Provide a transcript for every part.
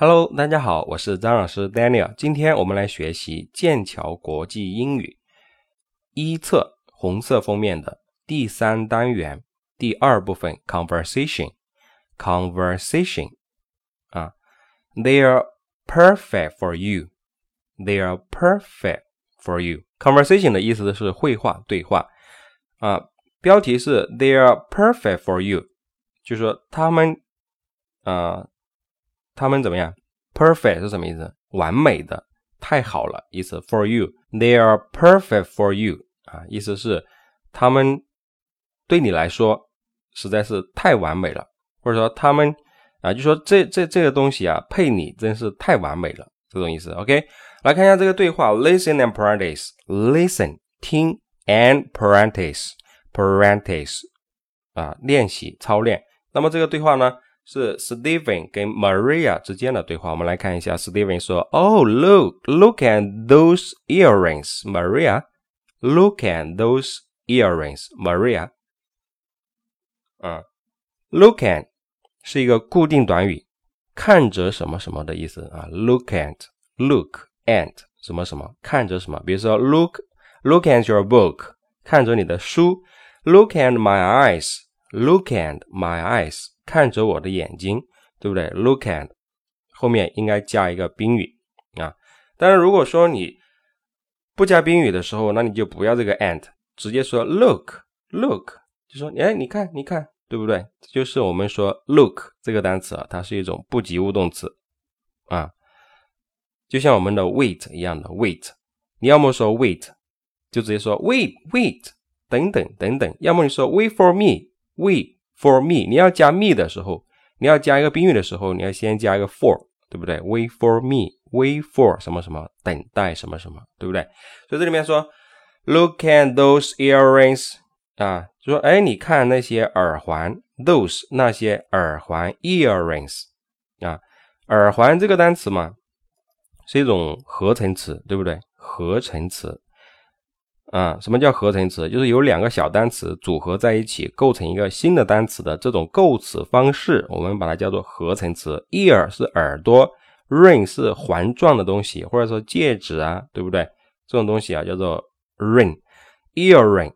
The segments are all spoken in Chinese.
Hello，大家好，我是张老师 Daniel。今天我们来学习剑桥国际英语一册红色封面的第三单元第二部分 conversation。conversation 啊，They are perfect for you. They are perfect for you. Conversation 的意思是会话、对话啊。标题是 They are perfect for you，就是说他们啊。他们怎么样？Perfect 是什么意思？完美的，太好了，意思。For you，they are perfect for you 啊，意思是他们对你来说实在是太完美了，或者说他们啊，就说这这这个东西啊，配你真是太完美了，这种意思。OK，来看一下这个对话，Listen and practice。Listen，听，and practice，practice 啊，练习操练。那么这个对话呢？是 Steven 跟 Maria 之间的对话。我们来看一下，Steven 说：“Oh, look, look at those earrings, Maria. Look at those earrings, Maria.” 啊，look at 是一个固定短语，看着什么什么的意思啊。Look at, look at 什么什么，看着什么。比如说，look, look at your book，看着你的书。Look at my eyes, look at my eyes。 看着我的眼睛，对不对？Look at 后面应该加一个宾语啊。当然，如果说你不加宾语的时候，那你就不要这个 and，直接说 look，look，就说哎，你看，你看，对不对？就是我们说 look 这个单词啊，它是一种不及物动词啊，就像我们的 wait 一样的 wait，你要么说 wait，就直接说 wait，wait，等等等等，要么你说 wait for me，wait。For me，你要加 me 的时候，你要加一个宾语的时候，你要先加一个 for，对不对？Wait for me，wait for 什么什么，等待什么什么，对不对？所以这里面说，Look at those earrings，啊，就说，哎，你看那些耳环，those 那些耳环，earrings，啊，耳环这个单词嘛，是一种合成词，对不对？合成词。啊，什么叫合成词？就是有两个小单词组合在一起，构成一个新的单词的这种构词方式，我们把它叫做合成词。ear 是耳朵，ring 是环状的东西，或者说戒指啊，对不对？这种东西啊叫做 ring，earring，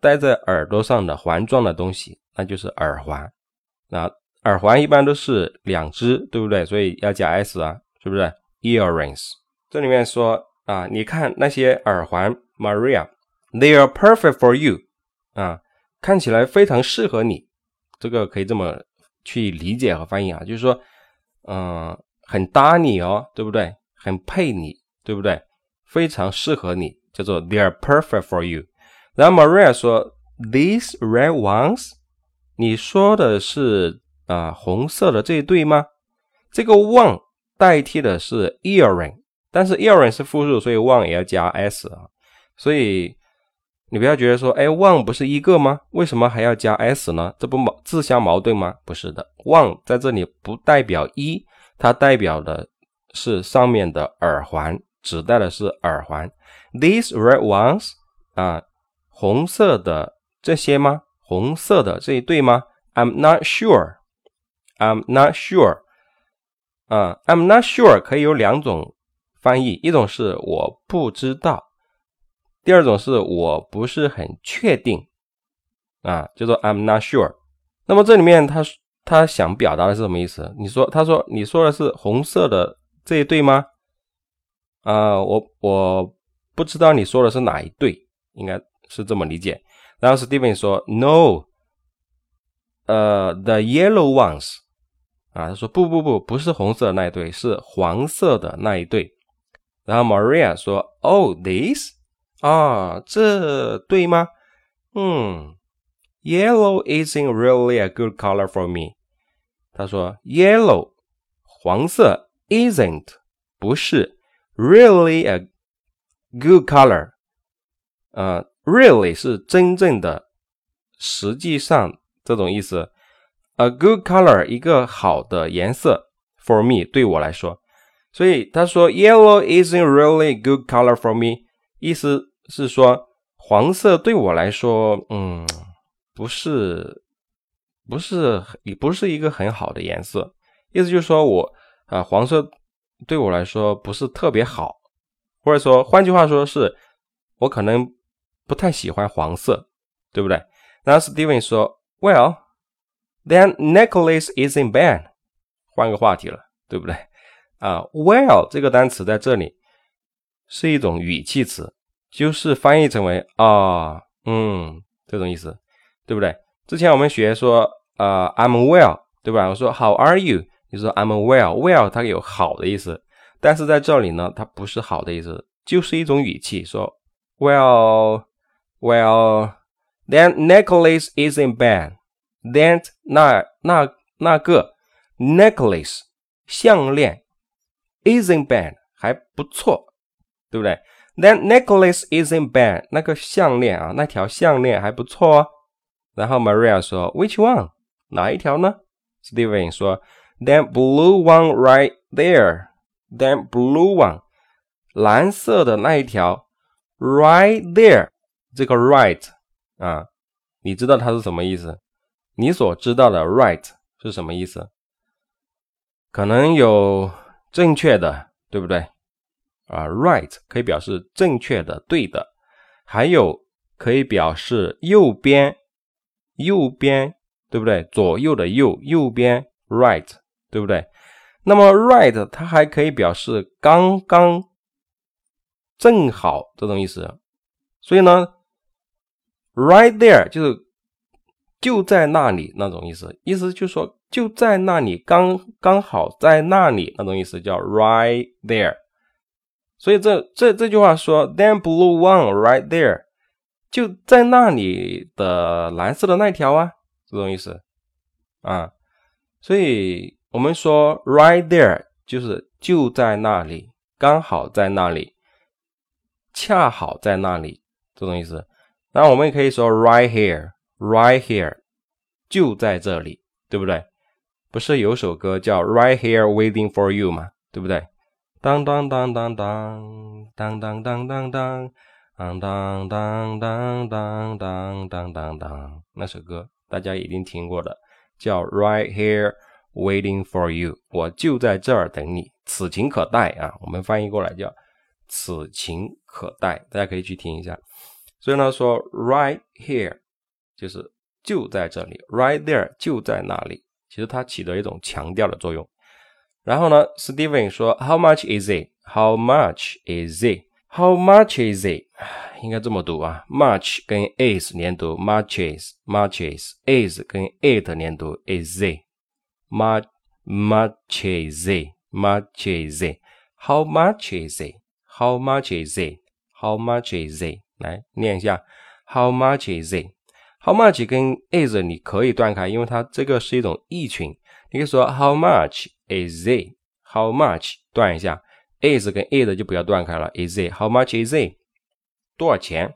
戴在耳朵上的环状的东西，那就是耳环。那耳环一般都是两只，对不对？所以要加 s 啊，是不是？earrings。这里面说啊，你看那些耳环。Maria, they are perfect for you，啊，看起来非常适合你，这个可以这么去理解和翻译啊，就是说，嗯，很搭你哦，对不对？很配你，对不对？非常适合你，叫做 they are perfect for you。然后 Maria 说，these red ones，你说的是啊红色的这一对吗？这个 one 代替的是 earring，但是 earring 是复数，所以 one 也要加 s 啊。所以你不要觉得说，哎，one 不是一个吗？为什么还要加 s 呢？这不矛自相矛盾吗？不是的，one 在这里不代表一，它代表的是上面的耳环，指代的是耳环。These red ones 啊，红色的这些吗？红色的这一对吗？I'm not sure. I'm not sure. 啊，I'm not sure 可以有两种翻译，一种是我不知道。第二种是我不是很确定啊，叫做 I'm not sure。那么这里面他他想表达的是什么意思？你说他说你说的是红色的这一对吗？啊，我我不知道你说的是哪一对，应该是这么理解。然后 Steven 说 No，呃，the yellow ones 啊，他说不不不，不是红色的那一对，是黄色的那一对。然后 Maria 说 Oh this。啊，这对吗？嗯，Yellow isn't really a good color for me。他说，Yellow 黄色 isn't 不是 really a good color。呃，really 是真正的，实际上这种意思。A good color 一个好的颜色 for me 对我来说。 ”所以他说，Yellow isn't really good color for me，意思。是说黄色对我来说，嗯，不是，不是，也不是一个很好的颜色。意思就是说我，啊，黄色对我来说不是特别好，或者说换句话说是，我可能不太喜欢黄色，对不对？然后 Steven 说，Well, then necklace isn't bad，。换个话题了，对不对？啊，Well 这个单词在这里是一种语气词，就是翻译成为啊，嗯，这种意思，对不对？之前我们学说，呃，I'm well，对吧？我说 How are you？你说 I'm well，well 它有好的意思，但是在这里呢，它不是好的意思，就是一种语气，说 Well，well，then necklace is in bed，then 那那那个 necklace 项链 Isn't bad，还不错，对不对？Then necklace isn't bad，那个项链啊，那条项链还不错哦。然后 Maria 说，Which one？哪一条呢？Steven 说，That blue one right there. That blue one，蓝色的那一条，right there。这个 right 啊，你知道它是什么意思？你所知道的 right 是什么意思？可能有正确的，对不对？啊，right 可以表示正确的、对的，还有可以表示右边。右边对不对？左右的右，右边 right 对不对？那么 right 它还可以表示刚刚正好这种意思。所以呢，right there 就是就在那里那种意思，意思就是说就在那里，刚刚好在那里那种意思叫 right there。所以这这这句话说，then blue one right there。就在那里的蓝色的那条啊，这种意思啊，所以我们说 right there 就是就在那里，刚好在那里，恰好在那里这种意思。然我们也可以说 right here Right here 就在这里，对不对？不是有首歌叫 right here waiting for you 吗？对不对？当当当当当当当当当当。当当当当当当当当当，那首歌大家一定听过的，叫 Right Here Waiting for You，我就在这儿等你，此情可待啊！我们翻译过来叫此情可待，大家可以去听一下。所以呢，说 Right Here 就是就在这里，Right There 就在那里，其实它起到一种强调的作用。然后呢，Steven 说 How much is it？How much is it？How much is it？应该这么读啊，much 跟 is 连读，muches，muches，is 跟 it 连读，is it，much much is it，much is it。How much is it？How much is it？How much is it？来念一下，How much is it？How much 跟 is 你可以断开，因为它这个是一种意群。你可以说 How much is it？How much 断一下。is 跟 it 就不要断开了，is it？How much is it？多少钱？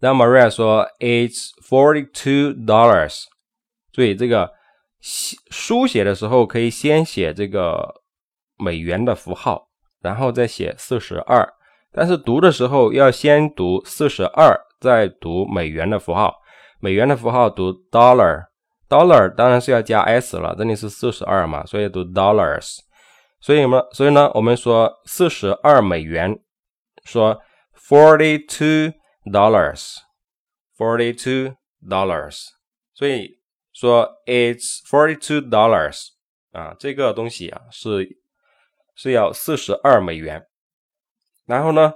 然后 Maria 说，It's forty two dollars。注意这个书写的时候可以先写这个美元的符号，然后再写四十二。但是读的时候要先读四十二，再读美元的符号。美元的符号读 dollar，dollar 当然是要加 s 了，这里是四十二嘛，所以读 dollars。所以我们，所以呢，我们说四十二美元，说 forty two dollars，forty two dollars。所以说 it's forty two dollars 啊，这个东西啊是是要四十二美元。然后呢，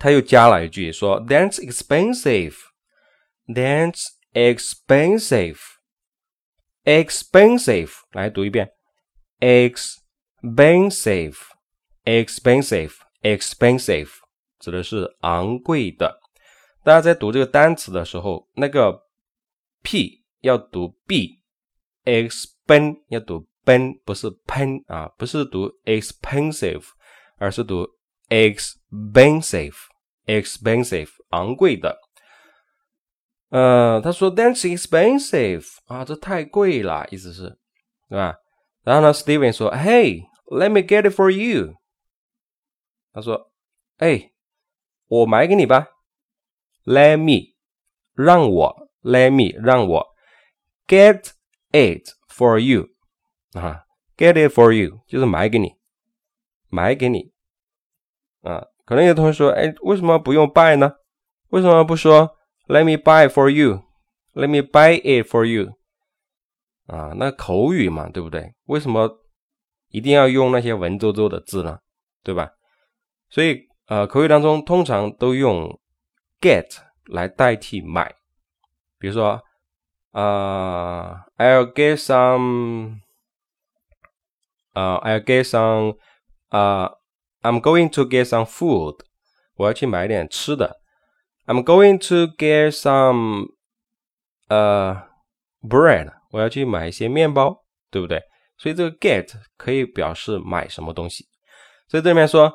他又加了一句说 that's expensive，that's expensive，expensive，来读一遍，ex。expensive, expensive, expensive 指的是昂贵的。大家在读这个单词的时候，那个 p 要读 b，expen 要读 ben，不是 pen 啊，不是读 expensive，而是读 expensive, expensive 昂贵的。呃，他说 That's expensive 啊，这太贵了，意思是，对吧？然后呢，Steven 说，Hey。Let me get it for you。他说：“哎，我买给你吧。Let me，让我，Let me，让我，get it for you。啊 get it for you，就是买给你，买给你。 啊，可能有同学说，哎，为什么不用 buy 呢？为什么不说 let me buy for you，let me buy it for you？啊，那口语嘛，对不对？为什么一定要用那些文绉绉的字呢？对吧？所以，呃，口语当中通常都用 get 来代替买。比如说，啊，I'll get some，啊，I'll get some，啊 ，I'm going to get some food，我要去买点吃的。I'm going to get some，呃，bread，我要去买一些面包，对不对？所以这个 get 可以表示买什么东西。所以这里面说，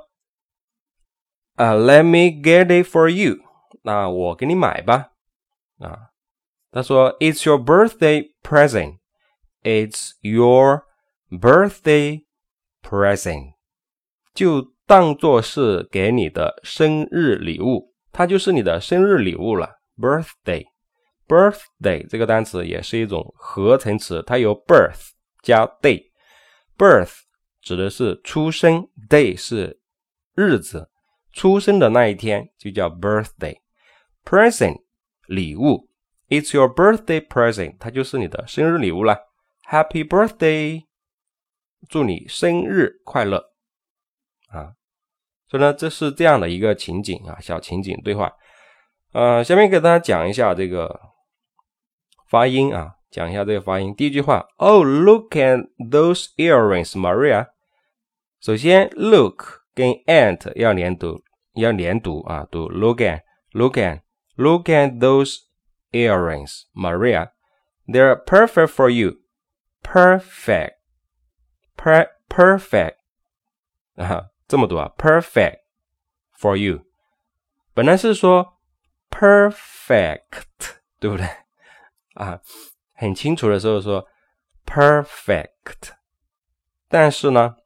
啊，Let me get it for you，那我给你买吧。啊，他说，It's your birthday present，It's your birthday present，就 当做是给你的生日礼物。它就是你的生日礼物了，birthday，birthday 这个单词也是一种合成词，它由 birth 加 day，birth 指的是出生，day 是日子，出生的那一天就叫 birthday，present 礼物，it's your birthday present，它就是你的生日礼物了，Happy birthday，祝你生日快乐！所以呢，这是这样的一个情景啊，小情景对话。呃，下面给大家讲一下这个发音啊，讲一下这个发音。第一句话，Oh, look at those earrings, Maria。首先，look 跟 at 要连读，要连读啊，读 look at, look at, look at those earrings, Maria. They're perfect for you. Perfect, per perfect 啊。这么多啊，perfect for you，本来是说 perfect，对不对啊？很清楚的时候说 perfect，但是呢，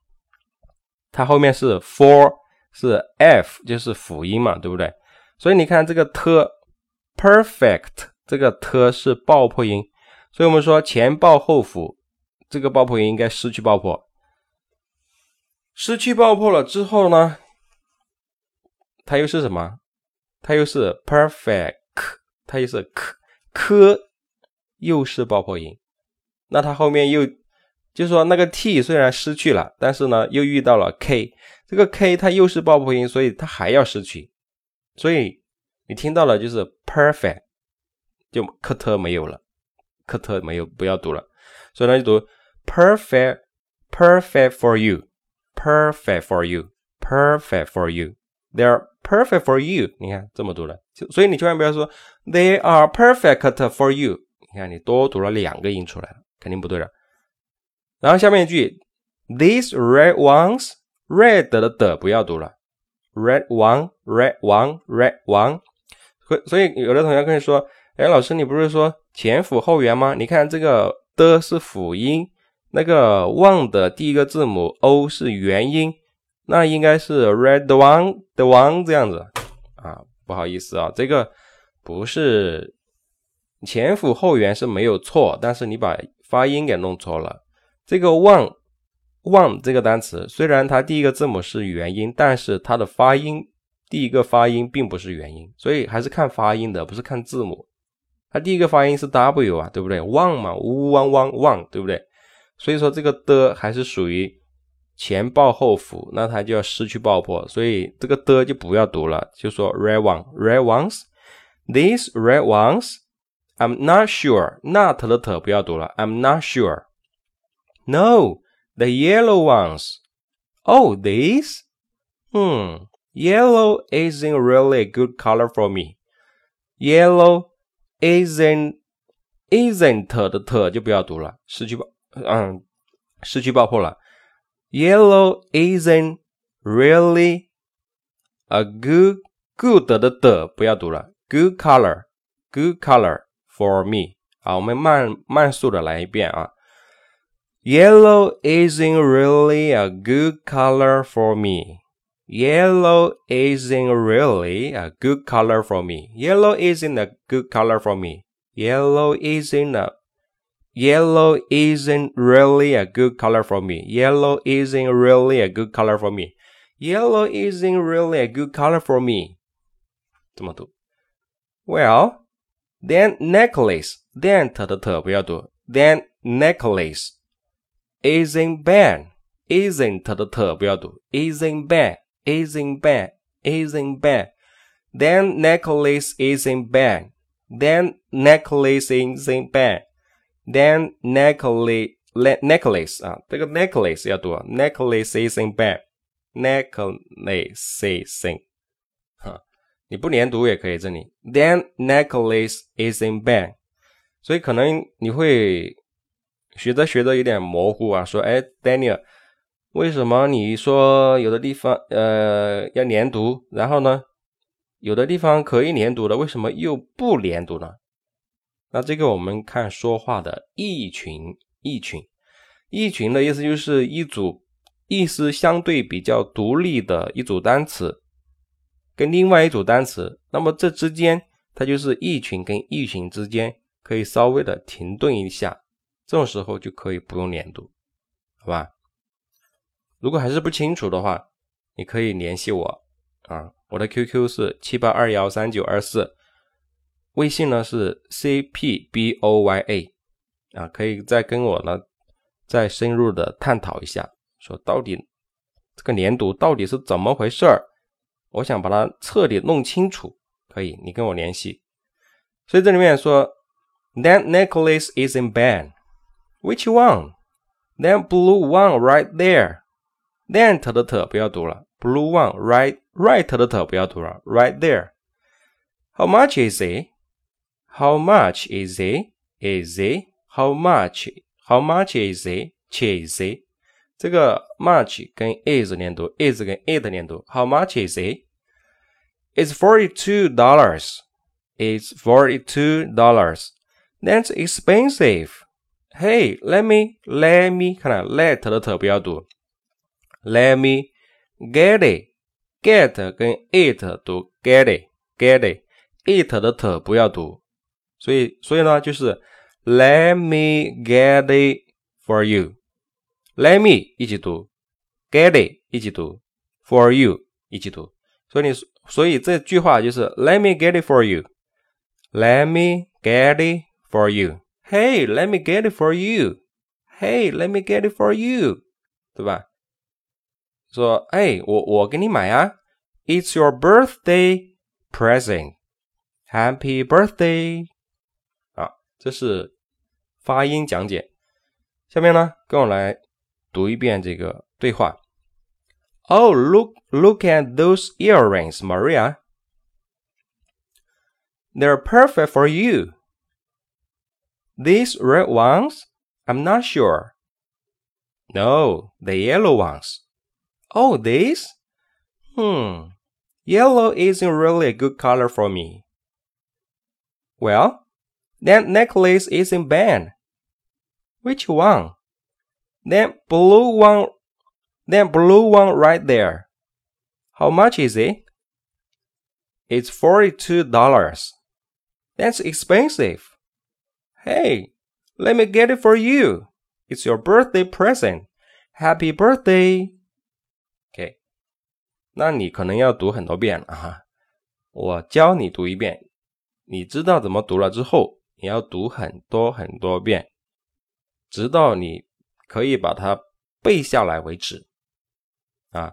它后面是 for，是 f，就是辅音嘛，对不对？所以你看这个 t perfect，这个 t 是爆破音，所以我们说前爆后辅，这个爆破音应该失去爆破。失去爆破了之后呢？它又是什么？它又是 perfect，它又是 k k，又是爆破音。那它后面又就是说那个 t 虽然失去了，但是呢又遇到了 k，这个 k 它又是爆破音，所以它还要失去。所以你听到了就是 perfect，就科特没有了科特没有不要读了，所以呢就读 perfect，perfect for you。Perfect for you, perfect for you. They're perfect for you. 你看这么读了，所以你千万不要说 They are perfect for you. 你看你多读了两个音出来了，肯定不对的。然后下面一句，These red ones, red 的的不要读了，red one, red one, red one。所所以有的同学跟你说，哎，老师你不是说前辅后元吗？你看这个的是辅音。那个 one 的第一个字母 o 是元音，那应该是 red one 的 one 这样子啊，不好意思啊，这个不是前辅后元是没有错，但是你把发音给弄错了。这个 one one 这个单词虽然它第一个字母是元音，但是它的发音第一个发音并不是元音，所以还是看发音的，不是看字母。它第一个发音是 w 啊，对不对？one 嘛，呜汪汪旺对不对？所以说这个的还是属于前爆后辅，那它就要失去爆破，所以这个的就不要读了，就说 red one red ones these red ones I'm not sure not 的 t 不要读了，I'm not sure no the yellow ones oh these hmm yellow isn't really a good color for me yellow isn't isn't 的 t 就不要读了，失去爆。 嗯，失去爆破了。Yellow isn't really a good good 的的不要读了，good color good color for me。好，我们慢慢速的来一遍啊。Yellow isn't really a good color for me. Yellow isn't really a good color for me. Yellow isn't a good color for me. Yellow isn't a Yellow isn't really a good color for me. Yellow isn't really a good color for me. Yellow isn't really a good color for me. 怎么读？Well, then necklace, then 特的特不要读，then necklace isn't bad, isn't 的特不要读，isn't bad, isn't bad, isn't bad. Then necklace isn't bad. Then necklace isn't bad. Then necklace necklace 啊，这个 necklace 要读，necklace is in bad. Necklace is in，哈，你不连读也可以。这里 Then necklace is in bad. 所以可能你会学着学着有点模糊啊，说哎，Daniel，为什么你说有的地方呃要连读，然后呢？有的地方可以连读的，为什么又不连读呢？那这个我们看说话的异群，异群，异群的意思就是一组意思相对比较独立的一组单词，跟另外一组单词，那么这之间它就是异群跟异群之间可以稍微的停顿一下，这种时候就可以不用连读，好吧？如果还是不清楚的话，你可以联系我啊。我的 QQ 是七八二幺三九二四，微信呢是 CPBOYA，啊，可以再跟我呢再深入的探讨一下，说到底这个连读到底是怎么回事儿？我想把它彻底弄清楚，可以，你跟我联系。所以这里面说，That necklace is in bed. Which one? That blue one right there，then 特的特不要读了。Blue one, right, right 的特不要读了，right there. How much is it? How much is it? Is it? How much? How much is it? Is it? 这个 much 跟 is 连读，is 跟 it 连读。How much is it? It's forty-two dollars. It's forty-two dollars. That's expensive. Hey, let me, let me 看了 let 的特不要读，let me get it，get 跟 it 读 get it，get it，it 的 t 不要读， 所以所以呢就是 let me get it for you，let me 一起读，get it 一起读，for you 一起读，所以你所以这句话就是 let me get it for you，let me get it for you，hey，let me get it for you，hey，let me get it for you，对吧？说：“哎，我我给你买啊！It's your birthday present. Happy birthday！” 啊，这是发音讲解。下面呢，跟我来读一遍这个对话。Oh, look, look at those earrings, Maria. They're perfect for you. These red ones? I'm not sure. No, the yellow ones. Oh, this? Hmm. Yellow isn't really a good color for me. Well, that necklace isn't bad. Which one? That blue one, that blue one right there. How much is it? It's $42. That's expensive. Hey, let me get it for you. It's your birthday present. Happy birthday! 那你可能要读很多遍了哈，我教你读一遍，你知道怎么读了之后， 你要读很多很多遍，直到你可以把它背下来为止啊。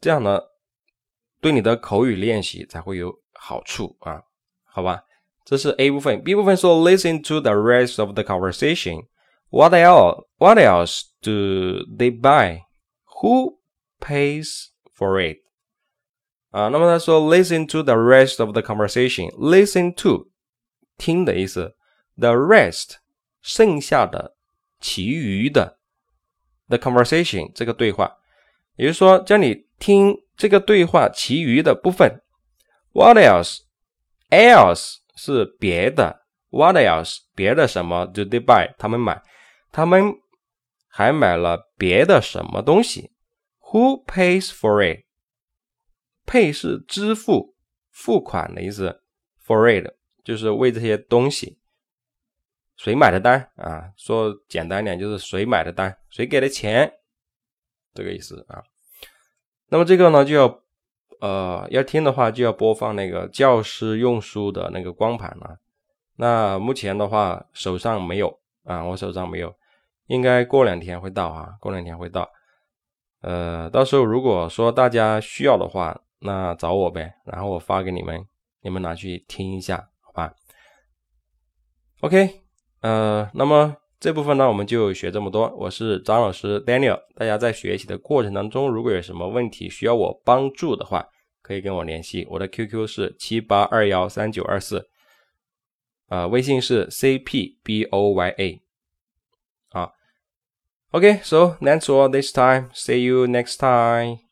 这样呢，对你的口语练习才会有好处啊。好吧，这是 A 部分，B 部分说 Listen to the rest of the conversation. What else? What else do they buy? Who? pays for it 啊，那么他说 listen to the rest of the conversation. Listen to 听的意思，the rest 剩下的、其余的 the conversation 这个对话，也就是说叫你听这个对话其余的部分。What else? Else 是别的。What else? 别的什么？Do they buy? 他们买，他们还买了别的什么东西？Who pays for it? Pay 是支付、付款的意思，for it 就是为这些东西。谁买的单啊？说简单点就是谁买的单，谁给的钱，这个意思啊。那么这个呢就要呃要听的话就要播放那个教师用书的那个光盘了。那目前的话手上没有啊，我手上没有，应该过两天会到啊，过两天会到。呃，到时候如果说大家需要的话，那找我呗，然后我发给你们，你们拿去听一下，？OK，呃，那么这部分呢，我们就学这么多。我是张老师 Daniel，大家在学习的过程当中，如果有什么问题需要我帮助的话，可以跟我联系，我的 QQ 是七八二幺三九二四，啊，微信是 CPBOYA。啊，OK，so that's all this time. See you next time.